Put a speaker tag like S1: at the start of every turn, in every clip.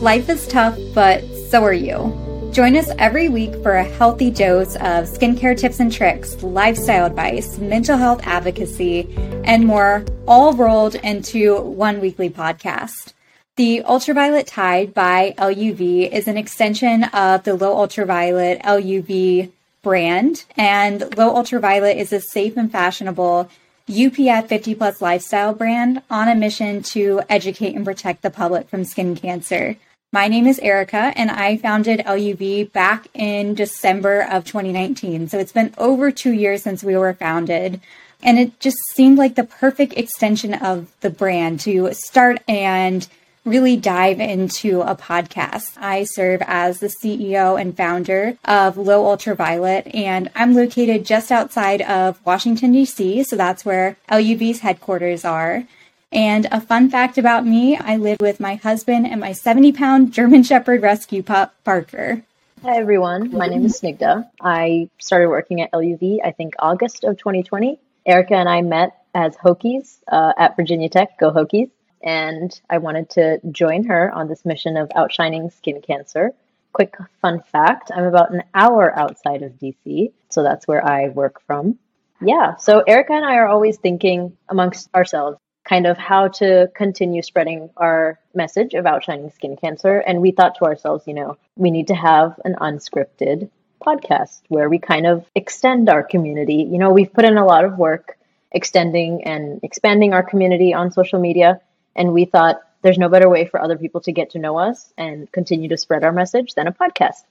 S1: Life is tough, but so are you. Join us every week for a healthy dose of skincare tips and tricks, lifestyle advice, mental health advocacy, and more, all rolled into one weekly podcast. The Ultraviolet Tide by LUV is an extension of the Low Ultraviolet LUV brand, and Low Ultraviolet is a safe and fashionable UPF 50 plus lifestyle brand on a mission to educate and protect the public from skin cancer. My name is Erica, and I founded LUV back in December of 2019. So it's been over two years since we were founded. And it just seemed like the perfect extension of the brand to start and really dive into a podcast. I serve as the CEO and founder of Low Ultraviolet, and I'm located just outside of Washington, D.C., so that's where LUV's headquarters are. And a fun fact about me I live with my husband and my 70 pound German Shepherd rescue pup, Parker.
S2: Hi, everyone. My name is Snigdha. I started working at LUV, I think, August of 2020. Erica and I met as Hokies uh, at Virginia Tech. Go Hokies and I wanted to join her on this mission of outshining skin cancer. Quick fun fact I'm about an hour outside of DC, so that's where I work from. Yeah, so Erica and I are always thinking amongst ourselves kind of how to continue spreading our message of outshining skin cancer. And we thought to ourselves, you know, we need to have an unscripted podcast where we kind of extend our community. You know, we've put in a lot of work extending and expanding our community on social media. And we thought there's no better way for other people to get to know us and continue to spread our message than a podcast.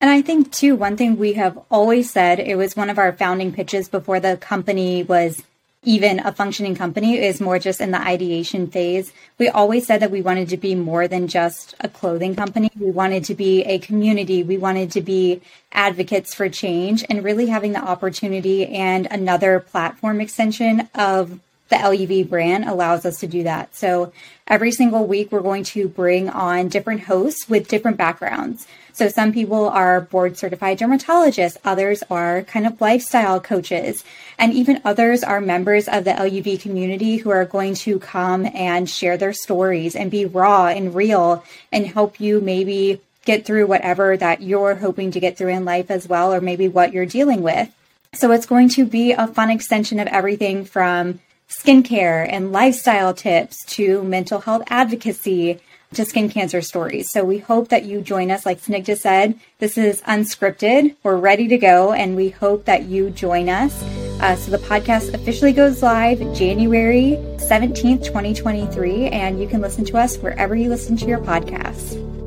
S1: And I think, too, one thing we have always said, it was one of our founding pitches before the company was even a functioning company, is more just in the ideation phase. We always said that we wanted to be more than just a clothing company. We wanted to be a community. We wanted to be advocates for change and really having the opportunity and another platform extension of the LUV brand allows us to do that. So every single week, we're going to bring on different hosts with different backgrounds. So some people are board certified dermatologists, others are kind of lifestyle coaches, and even others are members of the LUV community who are going to come and share their stories and be raw and real and help you maybe get through whatever that you're hoping to get through in life as well, or maybe what you're dealing with. So it's going to be a fun extension of everything from skincare and lifestyle tips to mental health advocacy to skin cancer stories. So we hope that you join us. Like Snigdha said, this is unscripted. We're ready to go, and we hope that you join us. Uh, so the podcast officially goes live January 17th, 2023, and you can listen to us wherever you listen to your podcasts.